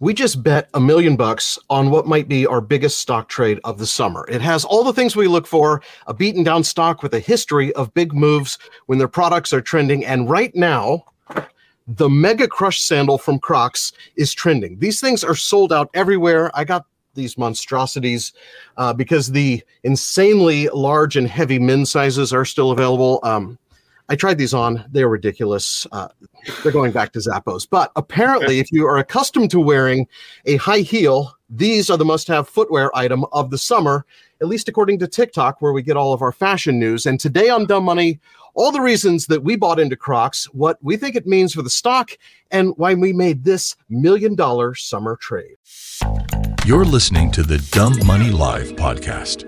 we just bet a million bucks on what might be our biggest stock trade of the summer. It has all the things we look for a beaten down stock with a history of big moves when their products are trending. And right now, the Mega Crush sandal from Crocs is trending. These things are sold out everywhere. I got these monstrosities uh, because the insanely large and heavy men's sizes are still available. Um, I tried these on. They're ridiculous. Uh, they're going back to Zappos. But apparently, if you are accustomed to wearing a high heel, these are the must have footwear item of the summer, at least according to TikTok, where we get all of our fashion news. And today on Dumb Money, all the reasons that we bought into Crocs, what we think it means for the stock, and why we made this million dollar summer trade. You're listening to the Dumb Money Live podcast.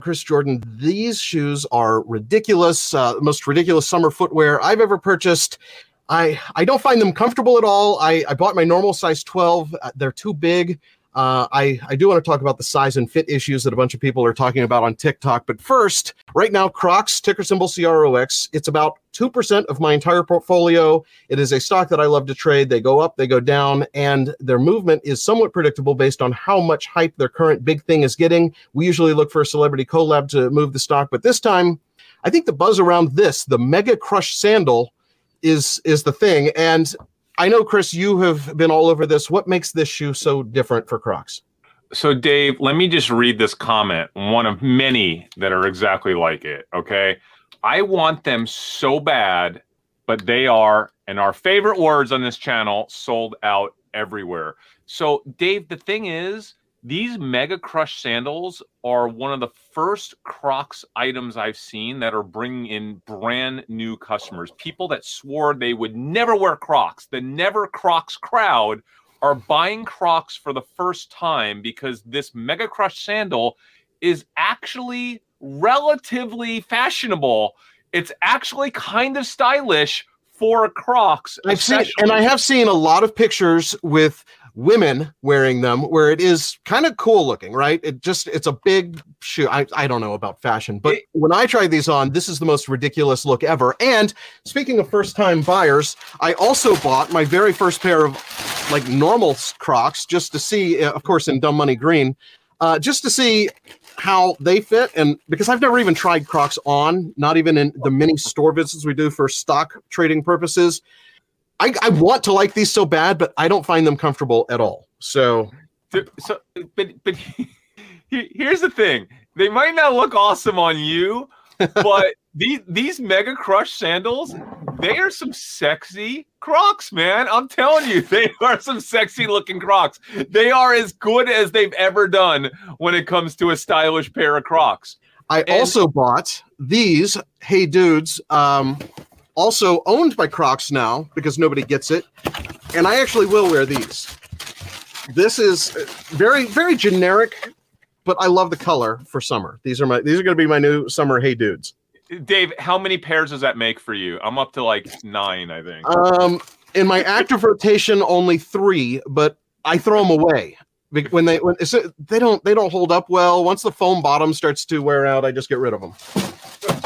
Chris Jordan, these shoes are ridiculous, uh, most ridiculous summer footwear I've ever purchased. I I don't find them comfortable at all. I, I bought my normal size 12. Uh, they're too big. Uh, I, I do want to talk about the size and fit issues that a bunch of people are talking about on TikTok. But first, right now, Crocs, ticker symbol CROX, it's about 2% of my entire portfolio. It is a stock that I love to trade. They go up, they go down, and their movement is somewhat predictable based on how much hype their current big thing is getting. We usually look for a celebrity collab to move the stock, but this time, I think the buzz around this, the Mega Crush sandal, is is the thing. And I know, Chris, you have been all over this. What makes this shoe so different for Crocs? So, Dave, let me just read this comment, one of many that are exactly like it. Okay. I want them so bad, but they are, and our favorite words on this channel, sold out everywhere. So, Dave, the thing is, these Mega Crush sandals are one of the first Crocs items I've seen that are bringing in brand new customers. People that swore they would never wear Crocs, the never Crocs crowd are buying Crocs for the first time because this Mega Crush sandal is actually relatively fashionable. It's actually kind of stylish for Crocs. I've seen, and I have seen a lot of pictures with women wearing them where it is kind of cool looking, right? It just it's a big shoe. I, I don't know about fashion, but it, when I tried these on, this is the most ridiculous look ever. And speaking of first time buyers, I also bought my very first pair of like normal Crocs just to see, uh, of course, in dumb money green, uh, just to see how they fit and because I've never even tried Crocs on, not even in the mini store visits we do for stock trading purposes. I, I want to like these so bad, but I don't find them comfortable at all. So, so but but here's the thing: they might not look awesome on you, but these these Mega Crush sandals, they are some sexy Crocs, man. I'm telling you, they are some sexy looking Crocs. They are as good as they've ever done when it comes to a stylish pair of Crocs. I and- also bought these Hey Dudes um, also owned by Crocs now because nobody gets it. And I actually will wear these. This is very, very generic, but I love the color for summer. These are my these are gonna be my new summer hey dudes. Dave, how many pairs does that make for you? I'm up to like nine, I think. Um in my active rotation, only three, but I throw them away when they when they don't they don't hold up well. Once the foam bottom starts to wear out, I just get rid of them.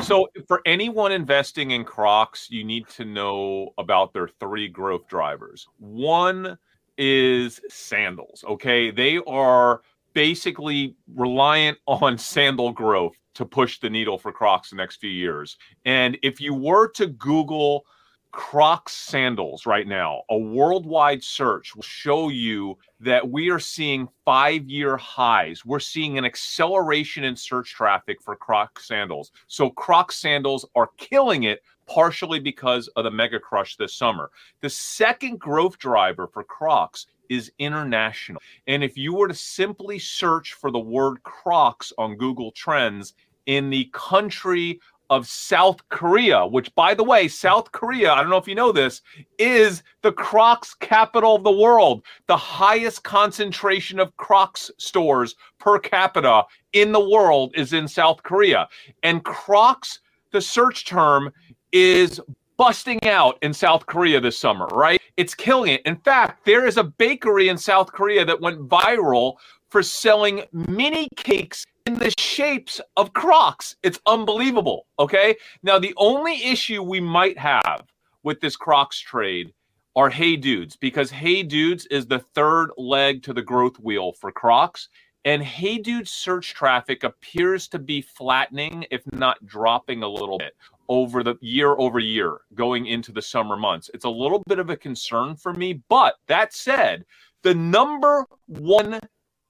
So, for anyone investing in Crocs, you need to know about their three growth drivers. One is sandals. Okay. They are basically reliant on sandal growth to push the needle for Crocs the next few years. And if you were to Google Crocs sandals right now, a worldwide search will show you that we are seeing five year highs. We're seeing an acceleration in search traffic for Crocs sandals. So, Crocs sandals are killing it partially because of the mega crush this summer. The second growth driver for Crocs is international. And if you were to simply search for the word Crocs on Google Trends in the country of South Korea, which, by the way, South Korea, I don't know if you know this, is the Crocs capital of the world. The highest concentration of Crocs stores per capita in the world is in South Korea. And Crocs, the search term, is busting out in South Korea this summer, right? It's killing it. In fact, there is a bakery in South Korea that went viral for selling mini cakes in the shapes of Crocs. It's unbelievable. Okay. Now, the only issue we might have with this Crocs trade are Hey Dudes, because Hey Dudes is the third leg to the growth wheel for Crocs. And Hey Dudes search traffic appears to be flattening, if not dropping a little bit over the year over year going into the summer months. It's a little bit of a concern for me. But that said, the number one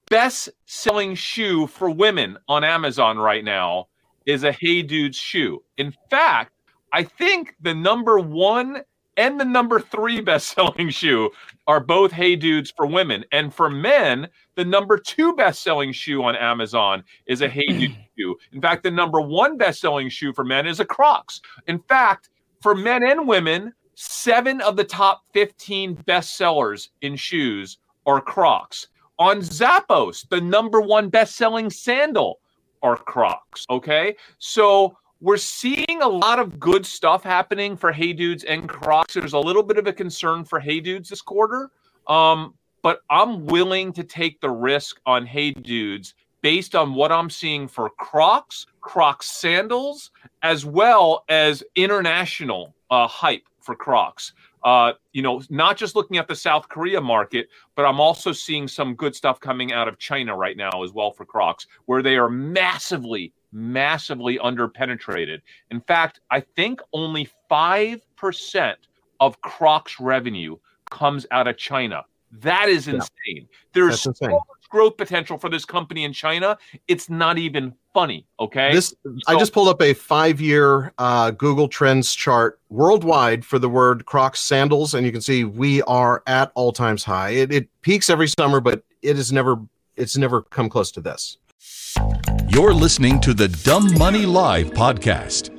best selling shoe for women on Amazon right now is a Hey Dudes shoe. In fact, I think the number one and the number three best selling shoe are both Hey Dudes for women. And for men, the number two best selling shoe on Amazon is a Hey Dudes shoe. In fact, the number one best selling shoe for men is a Crocs. In fact, for men and women, seven of the top 15 best sellers in shoes are Crocs on Zappos, the number one best-selling sandal are Crocs. Okay, so we're seeing a lot of good stuff happening for Hey Dudes and Crocs. There's a little bit of a concern for Hey Dudes this quarter, um, but I'm willing to take the risk on Hey Dudes based on what I'm seeing for Crocs, Crocs sandals, as well as international uh, hype for Crocs uh, you know, not just looking at the South Korea market, but I'm also seeing some good stuff coming out of China right now as well for Crocs, where they are massively, massively underpenetrated. In fact, I think only 5% of Crocs revenue comes out of China. That is insane. Yeah. There's insane. so growth potential for this company in China. It's not even funny. Okay. This so, I just pulled up a five-year uh, Google Trends chart worldwide for the word Crocs sandals, and you can see we are at all times high. It, it peaks every summer, but it has never it's never come close to this. You're listening to the Dumb Money Live podcast.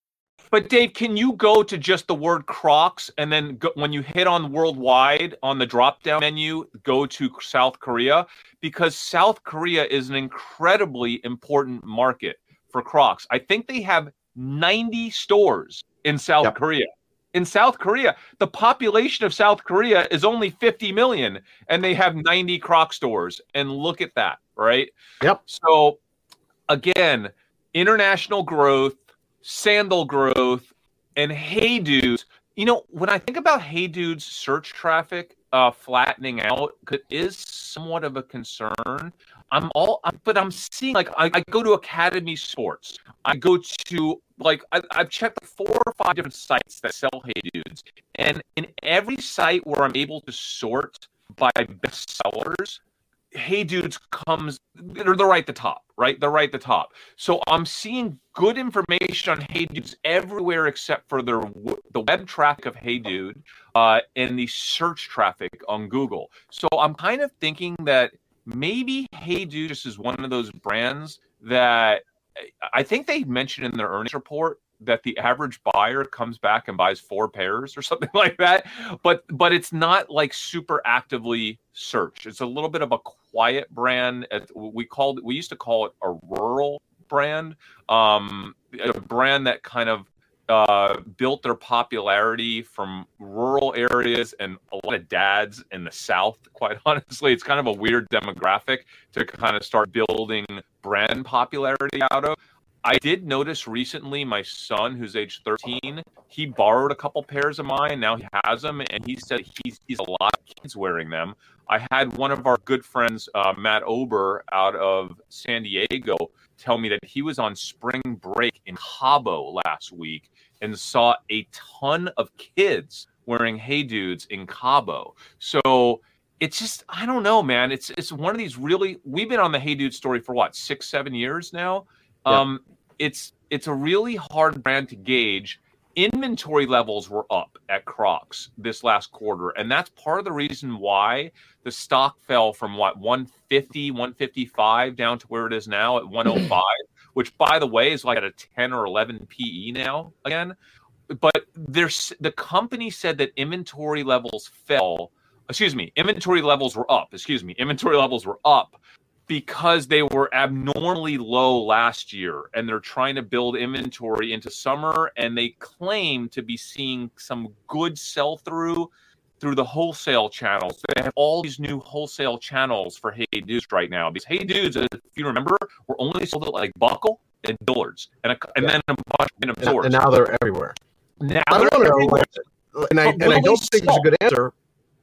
But Dave, can you go to just the word Crocs and then go, when you hit on worldwide on the drop down menu, go to South Korea? Because South Korea is an incredibly important market for Crocs. I think they have 90 stores in South yep. Korea. In South Korea, the population of South Korea is only 50 million and they have 90 Croc stores. And look at that, right? Yep. So, again, international growth sandal growth, and Hey Dudes. You know, when I think about Hey Dudes search traffic uh, flattening out, is somewhat of a concern. I'm all, but I'm seeing like I, I go to Academy Sports. I go to like I, have checked four or five different sites that sell Hey Dudes, and in every site where I'm able to sort by best sellers, Hey Dudes comes, they're, they're right at the top, right? They're right at the top. So I'm seeing good information on Hey Dudes everywhere except for the the web traffic of Hey Dude uh, and the search traffic on Google. So I'm kind of thinking that maybe Hey Dude just is one of those brands that I think they mentioned in their earnings report that the average buyer comes back and buys four pairs or something like that but but it's not like super actively searched it's a little bit of a quiet brand we called we used to call it a rural brand um a brand that kind of uh, built their popularity from rural areas and a lot of dads in the South. Quite honestly, it's kind of a weird demographic to kind of start building brand popularity out of. I did notice recently my son, who's age 13, he borrowed a couple pairs of mine. Now he has them, and he said he's, he's a lot of kids wearing them. I had one of our good friends, uh, Matt Ober, out of San Diego, tell me that he was on spring break in Cabo last week and saw a ton of kids wearing Hey Dudes in Cabo. So it's just I don't know, man. It's it's one of these really. We've been on the Hey Dude story for what six, seven years now. Yeah. Um, it's it's a really hard brand to gauge. Inventory levels were up at Crocs this last quarter, and that's part of the reason why the stock fell from what 150, 155 down to where it is now at 105, which by the way is like at a 10 or 11 PE now again. But there's the company said that inventory levels fell excuse me, inventory levels were up. Excuse me, inventory levels were up because they were abnormally low last year and they're trying to build inventory into summer and they claim to be seeing some good sell through through the wholesale channels. They have all these new wholesale channels for Hey Dudes right now. These Hey Dudes, if you remember, were only sold at like Buckle and Dillard's and, a, and yeah. then a bunch of stores. And now they're everywhere. Now I they're everywhere. Know, and I, and I don't think it's a good answer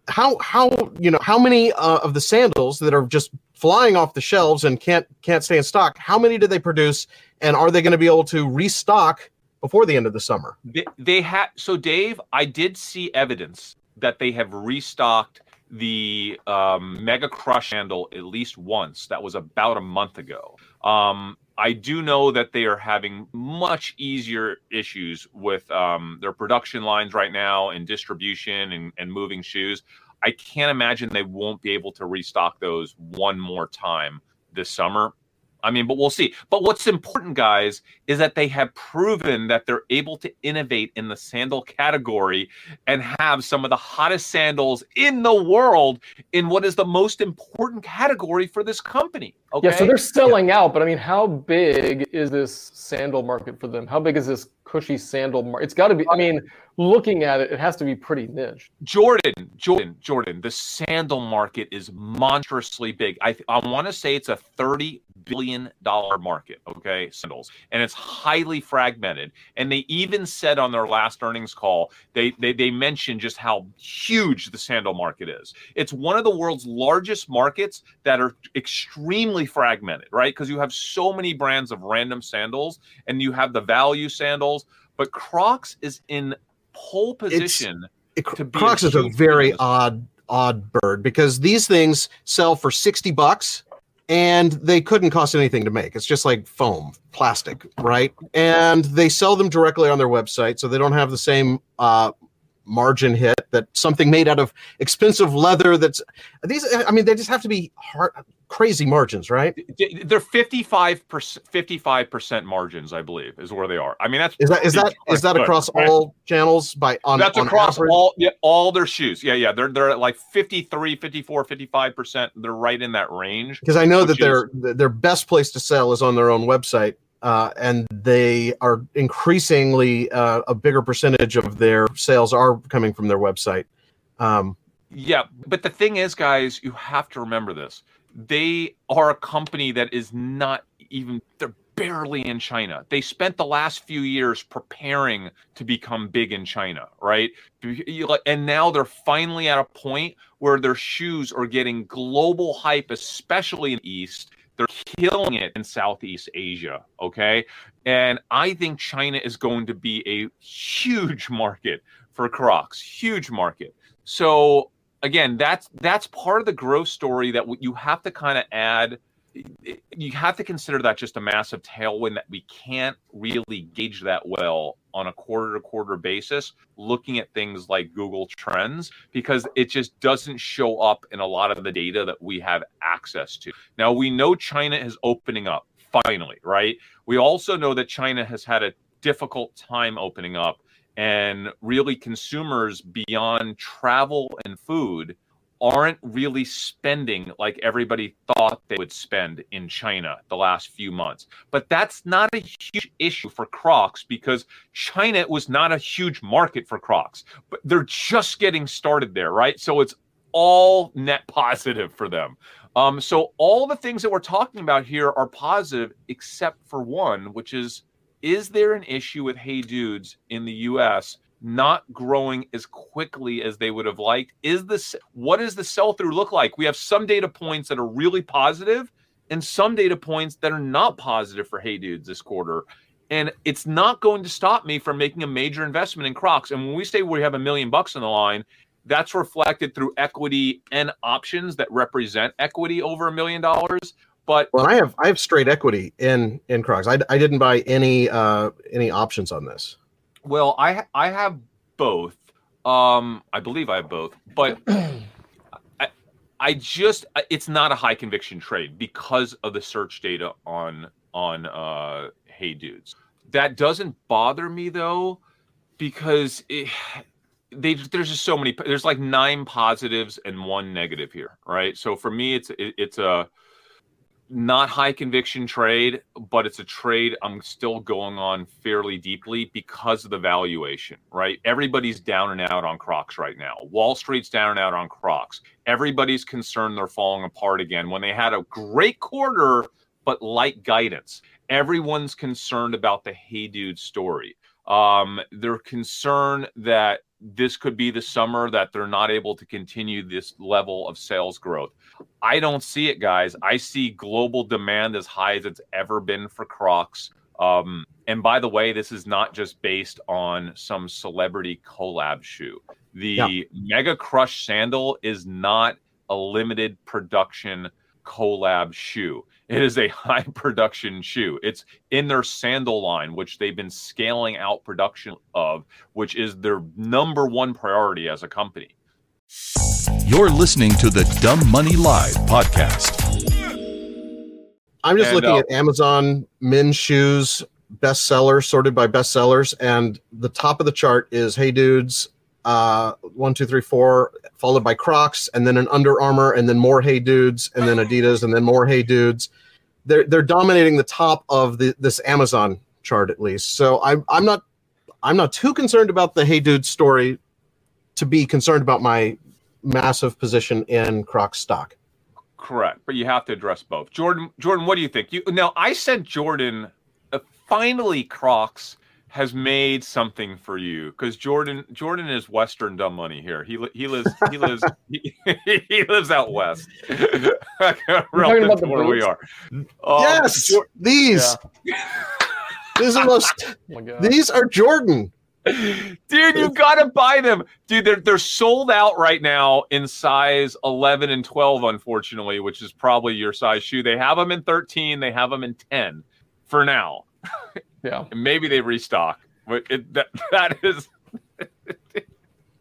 how how you know how many uh, of the sandals that are just flying off the shelves and can't can't stay in stock how many do they produce and are they going to be able to restock before the end of the summer? They, they had so dave i did see evidence that they have restocked the um, mega crush handle at least once. That was about a month ago. Um, I do know that they are having much easier issues with um, their production lines right now and distribution and, and moving shoes. I can't imagine they won't be able to restock those one more time this summer. I mean, but we'll see. But what's important, guys, is that they have proven that they're able to innovate in the sandal category and have some of the hottest sandals in the world in what is the most important category for this company. Okay? Yeah, so they're selling yeah. out, but I mean, how big is this sandal market for them? How big is this cushy sandal market? It's got to be, I mean, looking at it, it has to be pretty niche. Jordan, Jordan, Jordan, the sandal market is monstrously big. I, I want to say it's a 30 billion dollar market, okay, sandals. And it's highly fragmented. And they even said on their last earnings call, they, they, they mentioned just how huge the sandal market is. It's one of the world's largest markets that are extremely fragmented, right? Because you have so many brands of random sandals and you have the value sandals, but Crocs is in pole position. It, Crocs is a very odd odd bird because these things sell for 60 bucks and they couldn't cost anything to make. It's just like foam, plastic, right? And they sell them directly on their website, so they don't have the same uh, margin hit that something made out of expensive leather. That's these. I mean, they just have to be hard, crazy margins, right? They're 55 percent 55 percent margins, I believe, is where they are. I mean, that's is that is that is that across good, all channels by on that's on across average? all yeah, all their shoes. Yeah, yeah. They're they're at like 53, 54, 55 percent. They're right in that range. Because I know that their their best place to sell is on their own website. Uh, and they are increasingly uh, a bigger percentage of their sales are coming from their website. Um, yeah, but the thing is, guys, you have to remember this they are a company that is not even they're barely in China. They spent the last few years preparing to become big in China, right? And now they're finally at a point where their shoes are getting global hype, especially in the East. They're killing it in Southeast Asia, okay? And I think China is going to be a huge market for Crocs, huge market. So again, that's that's part of the growth story that you have to kind of add. You have to consider that just a massive tailwind that we can't really gauge that well on a quarter to quarter basis, looking at things like Google Trends, because it just doesn't show up in a lot of the data that we have access to. Now, we know China is opening up finally, right? We also know that China has had a difficult time opening up and really consumers beyond travel and food aren't really spending like everybody thought they would spend in China the last few months. But that's not a huge issue for Crocs because China was not a huge market for Crocs. But they're just getting started there, right? So it's all net positive for them. Um, so all the things that we're talking about here are positive, except for one, which is is there an issue with Hey Dudes in the US not growing as quickly as they would have liked? Is this what does the sell through look like? We have some data points that are really positive and some data points that are not positive for Hey Dudes this quarter. And it's not going to stop me from making a major investment in Crocs. And when we say we have a million bucks on the line, that's reflected through equity and options that represent equity over a million dollars. But well, I have I have straight equity in in Crocs. I, I didn't buy any uh any options on this. Well, I I have both. Um, I believe I have both, but I I just it's not a high conviction trade because of the search data on on uh Hey Dudes. That doesn't bother me though, because it, they there's just so many. There's like nine positives and one negative here, right? So for me, it's it, it's a not high conviction trade, but it's a trade I'm still going on fairly deeply because of the valuation, right? Everybody's down and out on Crocs right now. Wall Street's down and out on Crocs. Everybody's concerned they're falling apart again when they had a great quarter, but light guidance. Everyone's concerned about the Hey Dude story. Um, they're concerned that this could be the summer that they're not able to continue this level of sales growth. I don't see it, guys. I see global demand as high as it's ever been for Crocs. Um, and by the way, this is not just based on some celebrity collab shoe. The yeah. Mega Crush sandal is not a limited production collab shoe. It is a high production shoe. It's in their sandal line, which they've been scaling out production of, which is their number one priority as a company. You're listening to the Dumb Money Live podcast. I'm just and, looking uh, at Amazon men's shoes bestseller sorted by bestsellers, and the top of the chart is Hey Dudes, uh, one, two, three, four, followed by Crocs, and then an Under Armour, and then more Hey Dudes, and then Adidas, and then more Hey Dudes. They're they're dominating the top of the this Amazon chart at least. So I'm I'm not I'm not too concerned about the Hey Dudes story to be concerned about my massive position in Crocs stock. Correct, but you have to address both. Jordan, Jordan, what do you think? You now I sent Jordan uh, finally Crocs has made something for you because Jordan Jordan is Western dumb money here. He he lives he lives he, he lives out west. Relative to where we are. Um, yes, these. Yeah. these are most. Oh these are Jordan. Dude, you gotta buy them, dude. They're they're sold out right now in size 11 and 12, unfortunately, which is probably your size shoe. They have them in 13. They have them in 10 for now. Yeah. And maybe they restock. But it, that that is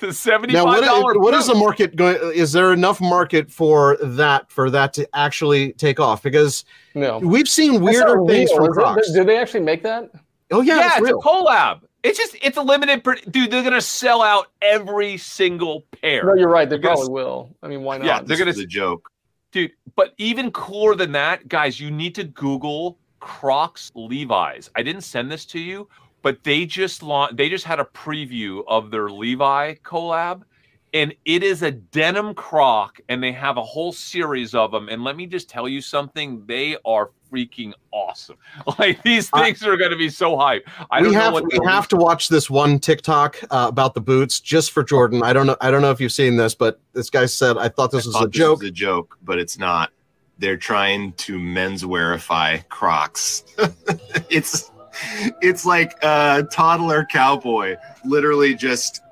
the seventy-five dollar. What, what is the market going? Is there enough market for that for that to actually take off? Because no, we've seen weirder things from Crocs. Did they actually make that? Oh yeah, yeah, it's, it's a collab. It's just it's a limited. Dude, they're gonna sell out every single pair. No, you're right. They they're probably gonna, will. I mean, why not? Yeah, they're gonna. The joke, dude. But even cooler than that, guys, you need to Google Crocs Levi's. I didn't send this to you, but they just launched. They just had a preview of their Levi collab, and it is a denim Croc, and they have a whole series of them. And let me just tell you something: they are freaking awesome. Like these things are going to be so hype. I we have we have to watch this one TikTok uh, about the boots just for Jordan. I don't know. I don't know if you've seen this, but this guy said I thought this I was a joke. a joke, but it's not they're trying to menswearify Crocs. it's it's like a toddler cowboy, literally just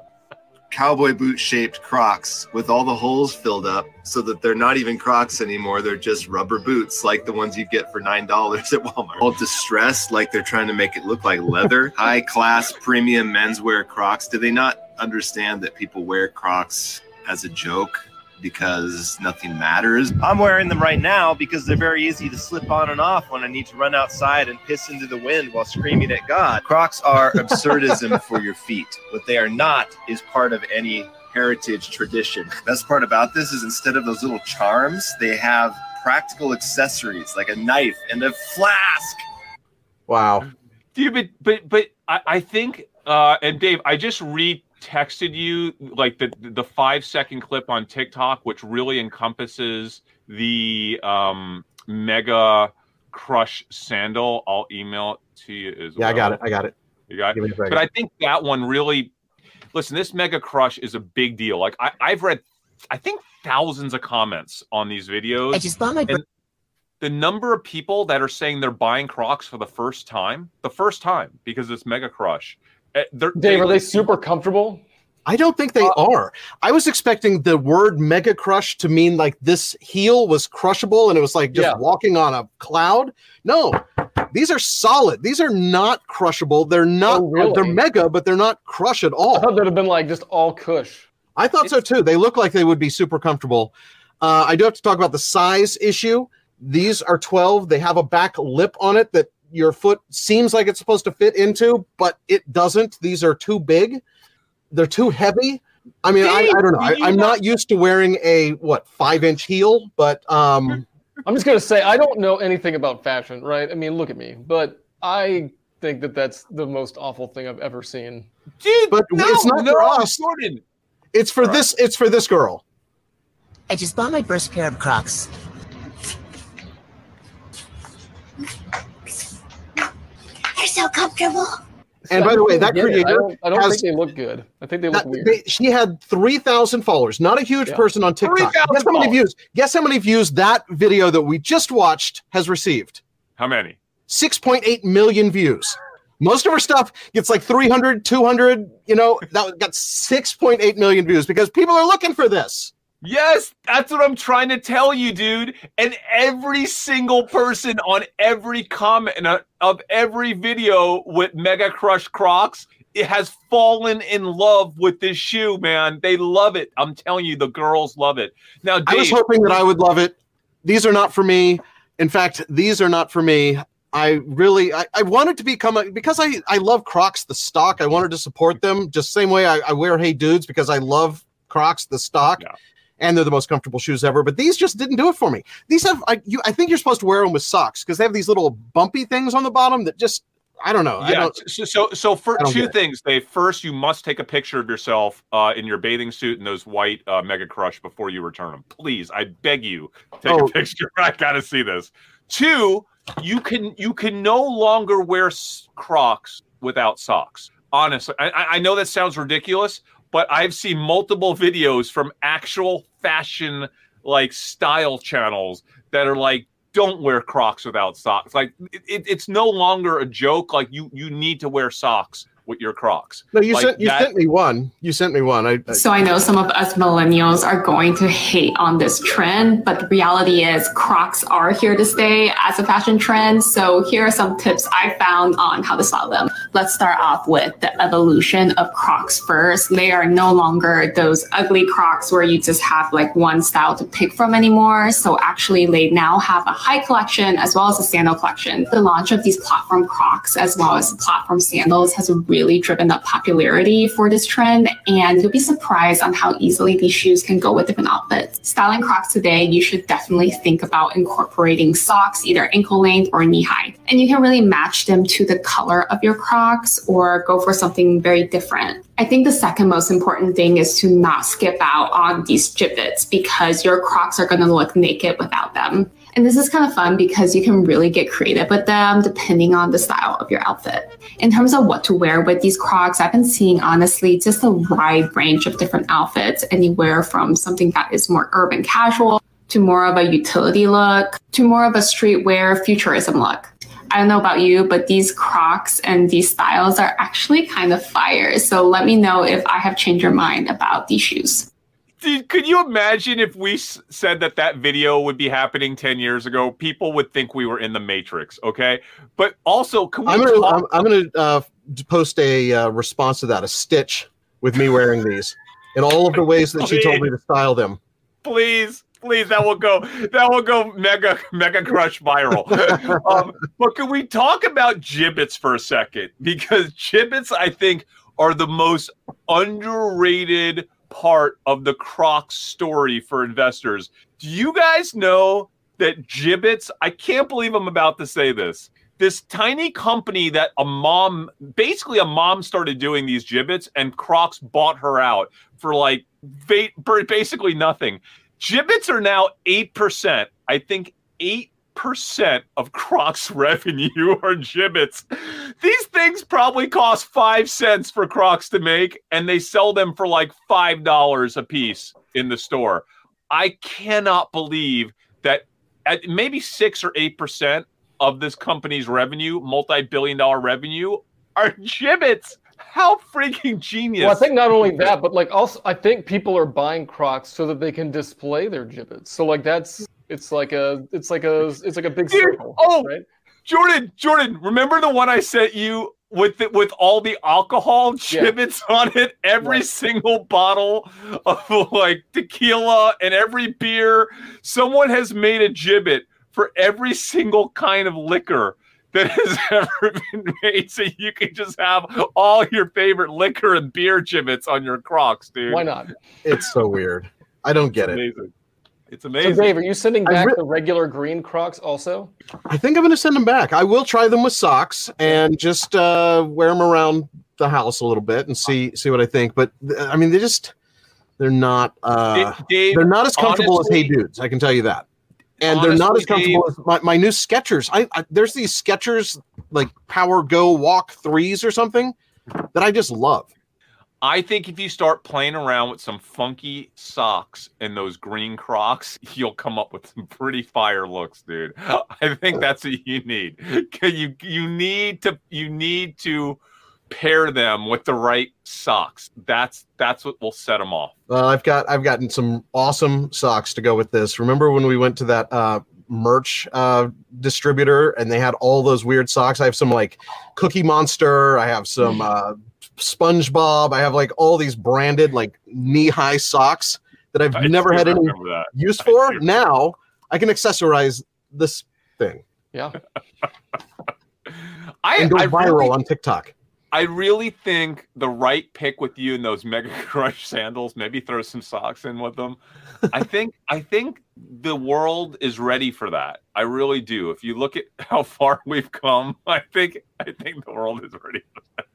cowboy boot shaped Crocs with all the holes filled up so that they're not even Crocs anymore. They're just rubber boots like the ones you get for $9 at Walmart. All distressed, like they're trying to make it look like leather. High class premium menswear Crocs. Do they not understand that people wear Crocs as a joke? Because nothing matters. I'm wearing them right now because they're very easy to slip on and off when I need to run outside and piss into the wind while screaming at God. Crocs are absurdism for your feet. What they are not is part of any heritage tradition. Best part about this is instead of those little charms, they have practical accessories like a knife and a flask. Wow. Dude, but but but I, I think uh and Dave, I just re texted you like the the five second clip on TikTok, which really encompasses the um, mega crush sandal. I'll email it to you as Yeah, well. Yeah, I got it. I got it. You got Give me a it. But I think that one really listen, this mega crush is a big deal. Like I, I've read I think thousands of comments on these videos. I just bought my. And the number of people that are saying they're buying Crocs for the first time, the first time because it's mega crush. Eh, They're, Dave, are they super comfortable? I don't think they Uh, are. I was expecting the word mega crush to mean like this heel was crushable and it was like just Yeah. walking on a cloud. No, these are solid. These are not crushable. They're not, Oh, really? they're mega, but they're not crush at all. I thought they'd have been like just all cush. I thought so too. They look like they would be super comfortable. Uh, I do have to talk about the size issue. These are 12. They have a back lip on it that your foot seems like it's supposed to fit into, but it doesn't. These are too big. They're too heavy. I mean, I, I don't know. I, I'm not used to wearing a what five inch heel, but um, I'm just gonna say I don't know anything about fashion, right? I mean, look at me, but I think that that's the most awful thing I've ever seen. dude, But no, it's not no, for us. Jordan. it's for this. It's for this girl. I just bought my first pair of Crocs. They're so comfortable. And by the way, that Yeah, I creator don't, I don't has- think they look good. I think they look That- weird. they- she had 3,000 followers, not a huge Yeah. person on TikTok. 3,000 Guess how many views? Guess how many views that video that we just watched has received? How many? 6.8 million views. Most of her stuff gets like 300, 200, you know, that got 6.8 million views because people are looking for this. Yes, that's what I'm trying to tell you, dude. And every single person on every comment uh, of every video with Mega Crush Crocs, it has fallen in love with this shoe, man. They love it. I'm telling you, the girls love it. Now, I was hoping that I would love it. These are not for me. In fact, these are not for me. I really I, I wanted to become a because I, I love Crocs the stock. I wanted to support them just same way I, I wear Hey Dudes because I love Crocs the stock. Yeah. And they're the most comfortable shoes ever, but these just didn't do it for me. These have I you I think you're supposed to wear them with socks because they have these little bumpy things on the bottom that just I don't know. I yeah. don't, So, so, so for two things, they First, you must take a picture of yourself uh, in your bathing suit and those white uh, Mega Crush before you return them. Please, I beg you, take Oh. a picture. I gotta see this. Two, you can you can no longer wear Crocs without socks. Honestly, I- I, I know that sounds ridiculous, but I've seen multiple videos from actual fashion like style channels that are like don't wear crocs without socks. Like it, it- it's no longer a joke. Like you you need to wear socks with your crocs no, you Like sent you that- sent me one. You sent me one. I, I So I know some of us millennials are going to hate on this trend, but the reality is Crocs are here to stay as a fashion trend. So here are some tips I found on how to style them. Let's start off with the evolution of Crocs first. They are no longer those ugly Crocs where you just have like one style to pick from anymore. So actually they now have a high collection as well as a sandal collection. The launch of these platform Crocs as well as platform sandals has really driven up popularity for this trend, and you'll be surprised on how easily these shoes can go with different outfits. Styling Crocs today, you should definitely think about incorporating socks, either ankle length or knee high. And you can really match them to the color of your Crocs or go for something very different. I think the second most important thing is to not skip out on these Jibbitz because your Crocs are going to look naked without them. And this is kind of fun because you can really get creative with them depending on the style of your outfit. In terms of what to wear with these Crocs, I've been seeing honestly just a wide range of different outfits, anywhere from something that is more urban casual to more of a utility look to more of a streetwear futurism look. I don't know about you, but these Crocs and these styles are actually kind of fire. So let me know if I have changed your mind about these shoes. Dude, could you imagine if we s- said that that video would be happening 10 years ago? People would think we were in the matrix okay? But also can we I'm gonna talk- I'm, I'm gonna uh, post a uh, response to that, a stitch with me wearing these in all of the ways that she told me to style them. please please that will go that will go mega mega crush viral. Um, but can we talk about Jibbitz for a second? Because Jibbitz i think are the most underrated part of the crocs story for investors do you guys know that Jibbitz i can't believe i'm about to say this this tiny company that a mom, basically a mom, started doing these Jibbitz, and Crocs bought her out for like basically nothing. Jibbitz are now eight percent. I think eight percent of Crocs revenue are Jibbitz. These things probably cost five cents for Crocs to make, and they sell them for like five dollars a piece in the store. I cannot believe that at maybe six or eight percent of this company's revenue, multi-billion dollar revenue, are Jibbitz. How freaking genius! Well, I think not only that, but like also, I think people are buying Crocs so that they can display their Jibbitz. So like that's it's like a it's like a it's like a big Dude, circle. oh, right? Jordan, Jordan, remember the one I sent you with the, with all the alcohol Yeah. on it? Every Right. single bottle of like tequila and every beer. Someone has made a Jibbit for every single kind of liquor that has ever been made, so you can just have all your favorite liquor and beer Jibbitz on your Crocs, dude. Why not? It's so weird. I don't get it. Amazing. It's amazing. So amazing. Dave, are you sending back re- the regular green Crocs also? I think I'm going to send them back. I will try them with socks and just uh, wear them around the house a little bit and see see what I think. But th- I mean, they just they're not uh, Dave, they're not as comfortable as Hey Dudes. I can tell you that. And they're not as comfortable as my, my new Skechers. I, I there's these Skechers like Power Go Walk threes or something that I just love. I think if you start playing around with some funky socks and those green Crocs, you'll come up with some pretty fire looks, dude. I think that's what you need. 'Cause You you need to you need to pair them with the right socks. That's that's what will set them off. Uh, I've got I've gotten some awesome socks to go with this. Remember when we went to that uh, merch uh, distributor and they had all those weird socks? I have some like Cookie Monster. I have some uh, SpongeBob. I have like all these branded like knee high socks that I've I never had any that. use for. do. Now I can accessorize this thing Yeah. I, and go I viral really, on TikTok. I really think the right pick with you in those Mega Crush sandals, maybe throw some socks in with them. I think I think the world is ready for that. I really do. If you look at how far we've come, I think I think the world is ready for that.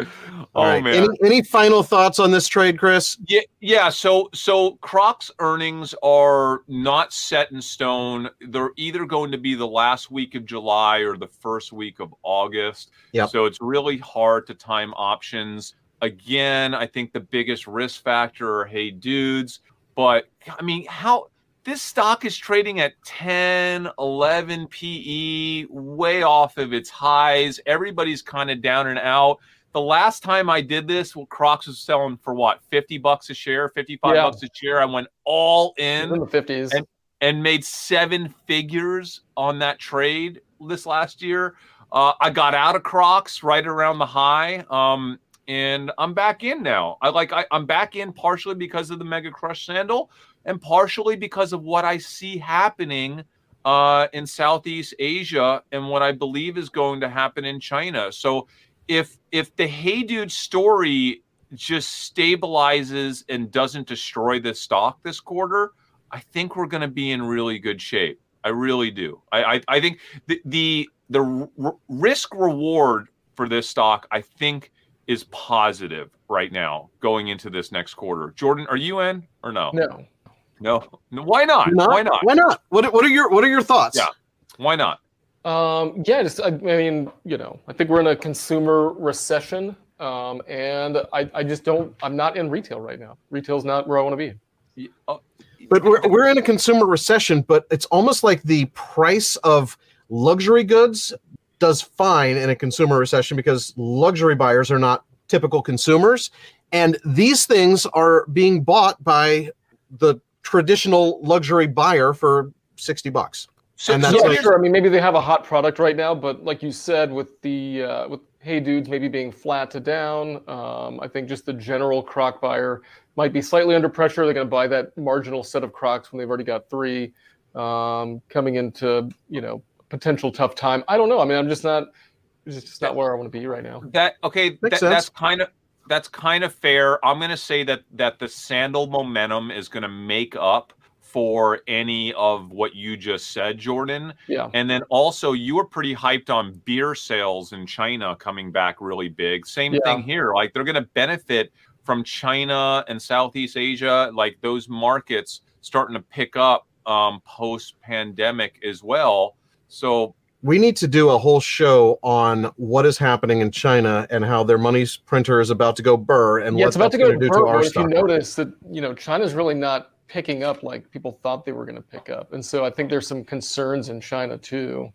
Oh All right. Oh, man. Any, any final thoughts on this trade, Chris? Yeah, yeah. So, so Crocs earnings are not set in stone. They're either going to be the last week of July or the first week of August. Yep. So it's really hard to time options. Again, I think the biggest risk factor are hey dudes, but I mean, how this stock is trading at 10, 11 PE, way off of its highs. Everybody's kind of down and out the last time I did this, well, Crocs was selling for what, 50 bucks a share, 55 Yeah. bucks a share. I went all in in the fifties. and- and made seven figures on that trade this last year. Uh, I got out of Crocs right around the high. Um, and I'm back in now. I like I, I'm back in partially because of the Mega Crush sandal and partially because of what I see happening uh, in Southeast Asia and what I believe is going to happen in China. So if if the Hey Dude story just stabilizes and doesn't destroy the stock this quarter, I think we're going to be in really good shape. I really do. I I, I think the the the r- risk reward for this stock, I think, is positive right now going into this next quarter. Jordan, are you in or no? no. No. No, Why not? Not- Why not? Why not? What, what are your What are your thoughts? Yeah. Why not? Um, yeah, just I, I mean, you know, I think we're in a consumer recession, um, and I, I just don't. I'm not in retail right now. Retail's not where I want to be. Oh, But we're we're in a consumer recession, but it's almost like the price of luxury goods does fine in a consumer recession because luxury buyers are not typical consumers, and these things are being bought by the traditional luxury buyer for sixty bucks. So, And that's yeah, like- sure. I mean, maybe they have a hot product right now, but like you said, with the uh, with Hey Dudes maybe being flat to down, um, I think just the general Croc buyer might be slightly under pressure. They're going to buy that marginal set of Crocs when they've already got three um, coming into you know potential tough time. I don't know. I mean, I'm just not. It's just not where I want to be right now. that okay that, that's kind of that's kind of fair i'm going to say that that the sandal momentum is going to make up for any of what you just said, Jordan. Yeah. And then also, you were pretty hyped on beer sales in China coming back really big. Same Yeah. thing here. Like they're going to benefit from China and Southeast Asia, like those markets starting to pick up um, post pandemic as well. So we need to do a whole show on what is happening in China and how their money printer is about to go burr and yeah, what it's about to go to do burr, to our but if you notice that you know China's really not picking up like people thought they were going to pick up, and so I think there's some concerns in China too.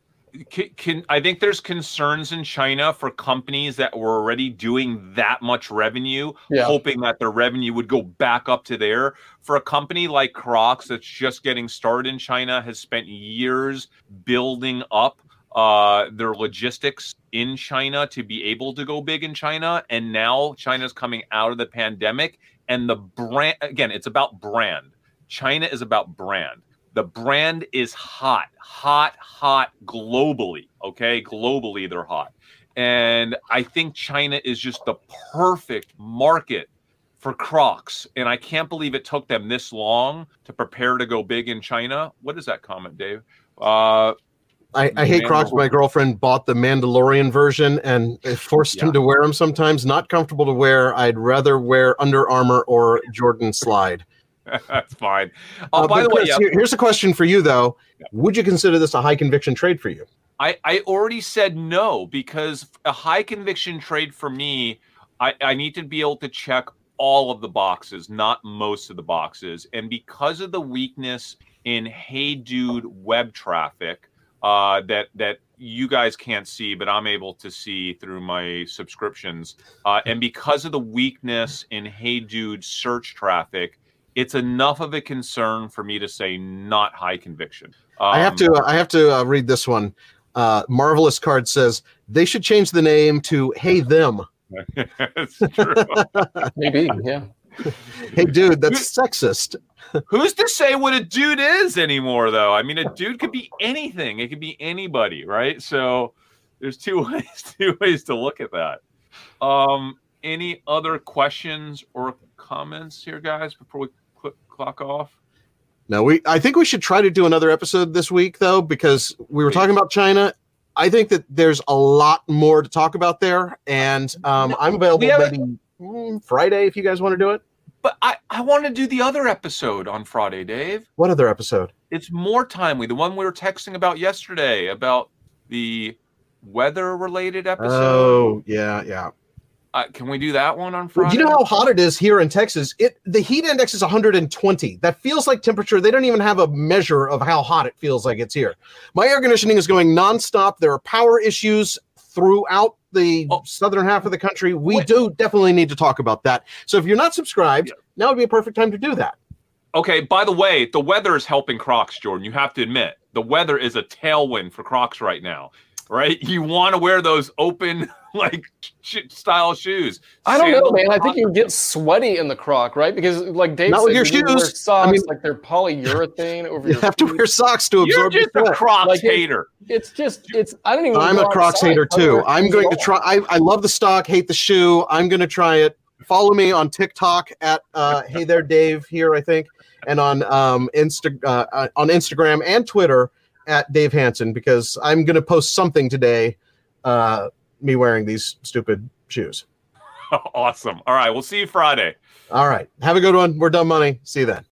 can, can I think there's concerns in China for companies that were already doing that much revenue, Yeah. hoping that their revenue would go back up to there. For a company like Crocs that's just getting started in China, has spent years building up uh, their logistics in China to be able to go big in China, and now China's coming out of the pandemic, and the brand again, it's about brand. China is about brand the brand is hot, hot, hot globally. Okay, globally they're hot, and I think China is just the perfect market for Crocs. And I can't believe it took them this long to prepare to go big in China. What is that comment, Dave? Uh, I, I hate Crocs. My girlfriend bought the Mandalorian version and forced him to wear them sometimes. Not comfortable to wear. I'd rather wear Under Armour or Jordan Slide. that's fine. Oh, Uh, by the way, yeah, here- here's a question for you though. Would you consider this a high conviction trade for you? I, I already said no because a high conviction trade for me, I, I need to be able to check all of the boxes, not most of the boxes. And because of the weakness in Hey Dude web traffic uh, that that you guys can't see, but I'm able to see through my subscriptions, uh, and because of the weakness in Hey Dude search traffic, it's enough of a concern for me to say not high conviction. I have Um, to. I have to uh, read this one. Uh, Marvelous card says they should change the name to Hey Them. it's true. Maybe, yeah. Hey, dude, that's sexist. Who's to say what a dude is anymore, though? I mean, a dude could be anything. It could be anybody, right? So there's two ways, two ways to look at that. Um, any other questions or comments here, guys, before we click clock off? No, we. I think we should try to do another episode this week though, because we were talking about China. I think that there's a lot more to talk about there, and um, I'm available maybe mm, Friday if you guys want to do it. But I, I want to do the other episode on Friday, Dave. What other episode? It's more timely. The one we were texting about yesterday about the weather related episode. Oh, yeah, yeah. Uh, can we do that one on Do Friday? you know how hot it is here in Texas? It the heat index is 120. That feels like temperature. They don't even have a measure of how hot it feels like it's here. My air conditioning is going nonstop. There are power issues throughout the Oh. southern half of the country. We Wait. do definitely need to talk about that. So if you're not subscribed, now would be a perfect time to do that. Okay, by the way, the weather is helping Crocs, Jordan. You have to admit, the weather is a tailwind for Crocs right now, right? You want to wear those open, like, sh- style shoes. I don't know, man. I think you get sweaty in the croc, right? Because like Dave Not said, with your you need to wear shoes. socks I mean- like they're polyurethane over You your have to wear socks to You're absorb the just a sweat. Crocs Like it- hater. It's just it's. I don't even. I'm a Crocs outside hater too. I'm going to try. I, I love the stock, hate the shoe. I'm going to try it. Follow me on TikTok at uh, Hey There Dave here, I think, and on um, Insta uh, uh, on Instagram and Twitter at Dave Hansen because I'm going to post something today. Uh, me wearing these stupid shoes. awesome. All right, we'll see you Friday. All right, have a good one. We're Dumb Money. See you then.